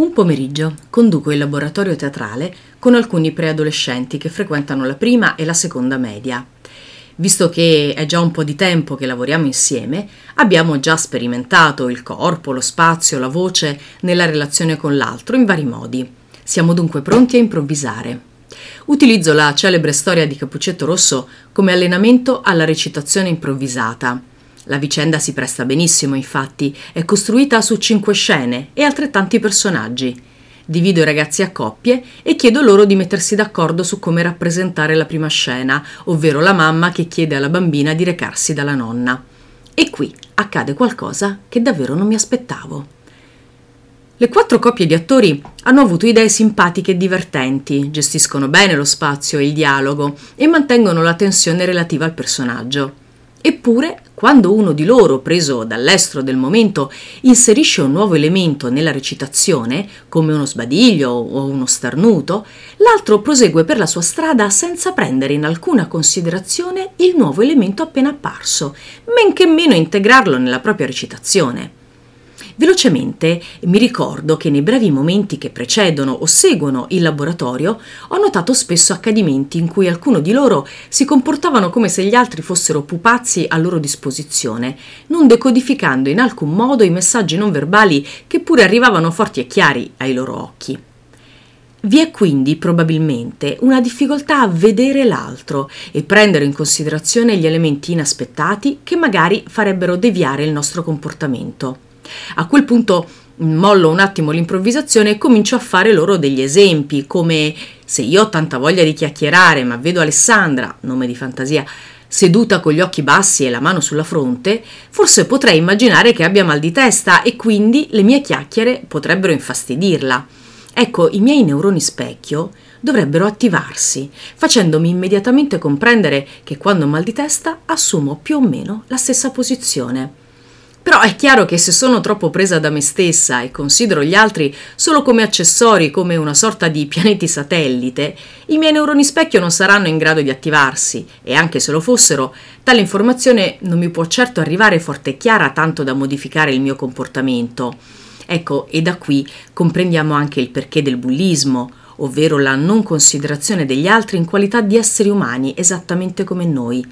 Un pomeriggio conduco il laboratorio teatrale con alcuni preadolescenti che frequentano la prima e la seconda media. Visto che è già un po' di tempo che lavoriamo insieme, abbiamo già sperimentato il corpo, lo spazio, la voce nella relazione con l'altro in vari modi. Siamo dunque pronti a improvvisare. Utilizzo la celebre storia di Capuccetto Rosso come allenamento alla recitazione improvvisata la vicenda si presta benissimo, infatti, è costruita su cinque scene e altrettanti personaggi. Divido i ragazzi a coppie e chiedo loro di mettersi d'accordo su come rappresentare la prima scena, ovvero la mamma che chiede alla bambina di recarsi dalla nonna. E qui accade qualcosa che davvero non mi aspettavo. Le quattro coppie di attori hanno avuto idee simpatiche e divertenti, gestiscono bene lo spazio e il dialogo e mantengono la tensione relativa al personaggio. Eppure, quando uno di loro, preso dall'estro del momento, inserisce un nuovo elemento nella recitazione, come uno sbadiglio o uno starnuto, l'altro prosegue per la sua strada senza prendere in alcuna considerazione il nuovo elemento appena apparso, men che meno integrarlo nella propria recitazione. Velocemente mi ricordo che nei brevi momenti che precedono o seguono il laboratorio ho notato spesso accadimenti in cui alcuno di loro si comportavano come se gli altri fossero pupazzi a loro disposizione, non decodificando in alcun modo i messaggi non verbali che pure arrivavano forti e chiari ai loro occhi. Vi è quindi probabilmente una difficoltà a vedere l'altro e prendere in considerazione gli elementi inaspettati che magari farebbero deviare il nostro comportamento. A quel punto mollo un attimo l'improvvisazione e comincio a fare loro degli esempi, come se io ho tanta voglia di chiacchierare, ma vedo Alessandra, nome di fantasia, seduta con gli occhi bassi e la mano sulla fronte, forse potrei immaginare che abbia mal di testa e quindi le mie chiacchiere potrebbero infastidirla. Ecco, i miei neuroni specchio dovrebbero attivarsi, facendomi immediatamente comprendere che quando ho mal di testa assumo più o meno la stessa posizione. Però è chiaro che se sono troppo presa da me stessa e considero gli altri solo come accessori, come una sorta di pianeti satellite, i miei neuroni specchio non saranno in grado di attivarsi e anche se lo fossero, tale informazione non mi può certo arrivare forte e chiara tanto da modificare il mio comportamento. Ecco, e da qui comprendiamo anche il perché del bullismo, ovvero la non considerazione degli altri in qualità di esseri umani esattamente come noi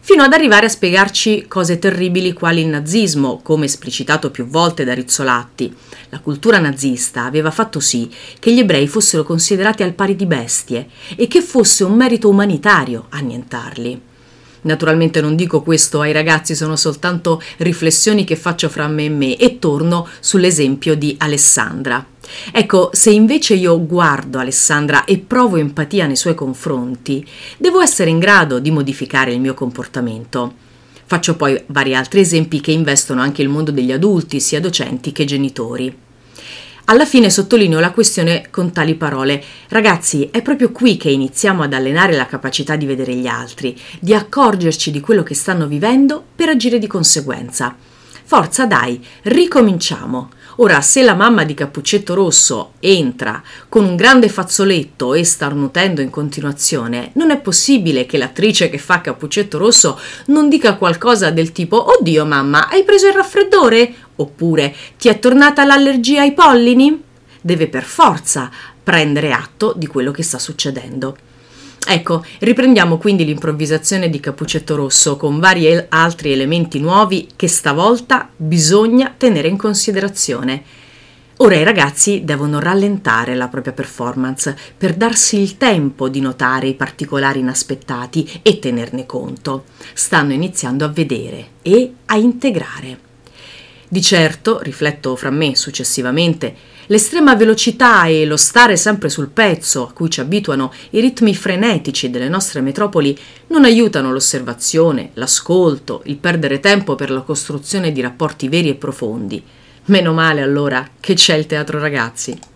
fino ad arrivare a spiegarci cose terribili quali il nazismo, come esplicitato più volte da Rizzolatti. La cultura nazista aveva fatto sì che gli ebrei fossero considerati al pari di bestie e che fosse un merito umanitario annientarli. Naturalmente non dico questo ai ragazzi, sono soltanto riflessioni che faccio fra me e me e torno sull'esempio di Alessandra. Ecco, se invece io guardo Alessandra e provo empatia nei suoi confronti, devo essere in grado di modificare il mio comportamento. Faccio poi vari altri esempi che investono anche il mondo degli adulti, sia docenti che genitori. Alla fine sottolineo la questione con tali parole. Ragazzi, è proprio qui che iniziamo ad allenare la capacità di vedere gli altri, di accorgerci di quello che stanno vivendo per agire di conseguenza. Forza dai, ricominciamo. Ora, se la mamma di Cappuccetto Rosso entra con un grande fazzoletto e starnutendo in continuazione, non è possibile che l'attrice che fa Cappuccetto Rosso non dica qualcosa del tipo Oddio mamma, hai preso il raffreddore? Oppure ti è tornata l'allergia ai pollini? Deve per forza prendere atto di quello che sta succedendo. Ecco, riprendiamo quindi l'improvvisazione di Capuccetto Rosso con vari el- altri elementi nuovi che stavolta bisogna tenere in considerazione. Ora i ragazzi devono rallentare la propria performance per darsi il tempo di notare i particolari inaspettati e tenerne conto. Stanno iniziando a vedere e a integrare. Di certo, rifletto fra me successivamente, l'estrema velocità e lo stare sempre sul pezzo a cui ci abituano i ritmi frenetici delle nostre metropoli non aiutano l'osservazione, l'ascolto, il perdere tempo per la costruzione di rapporti veri e profondi. Meno male allora che c'è il teatro ragazzi.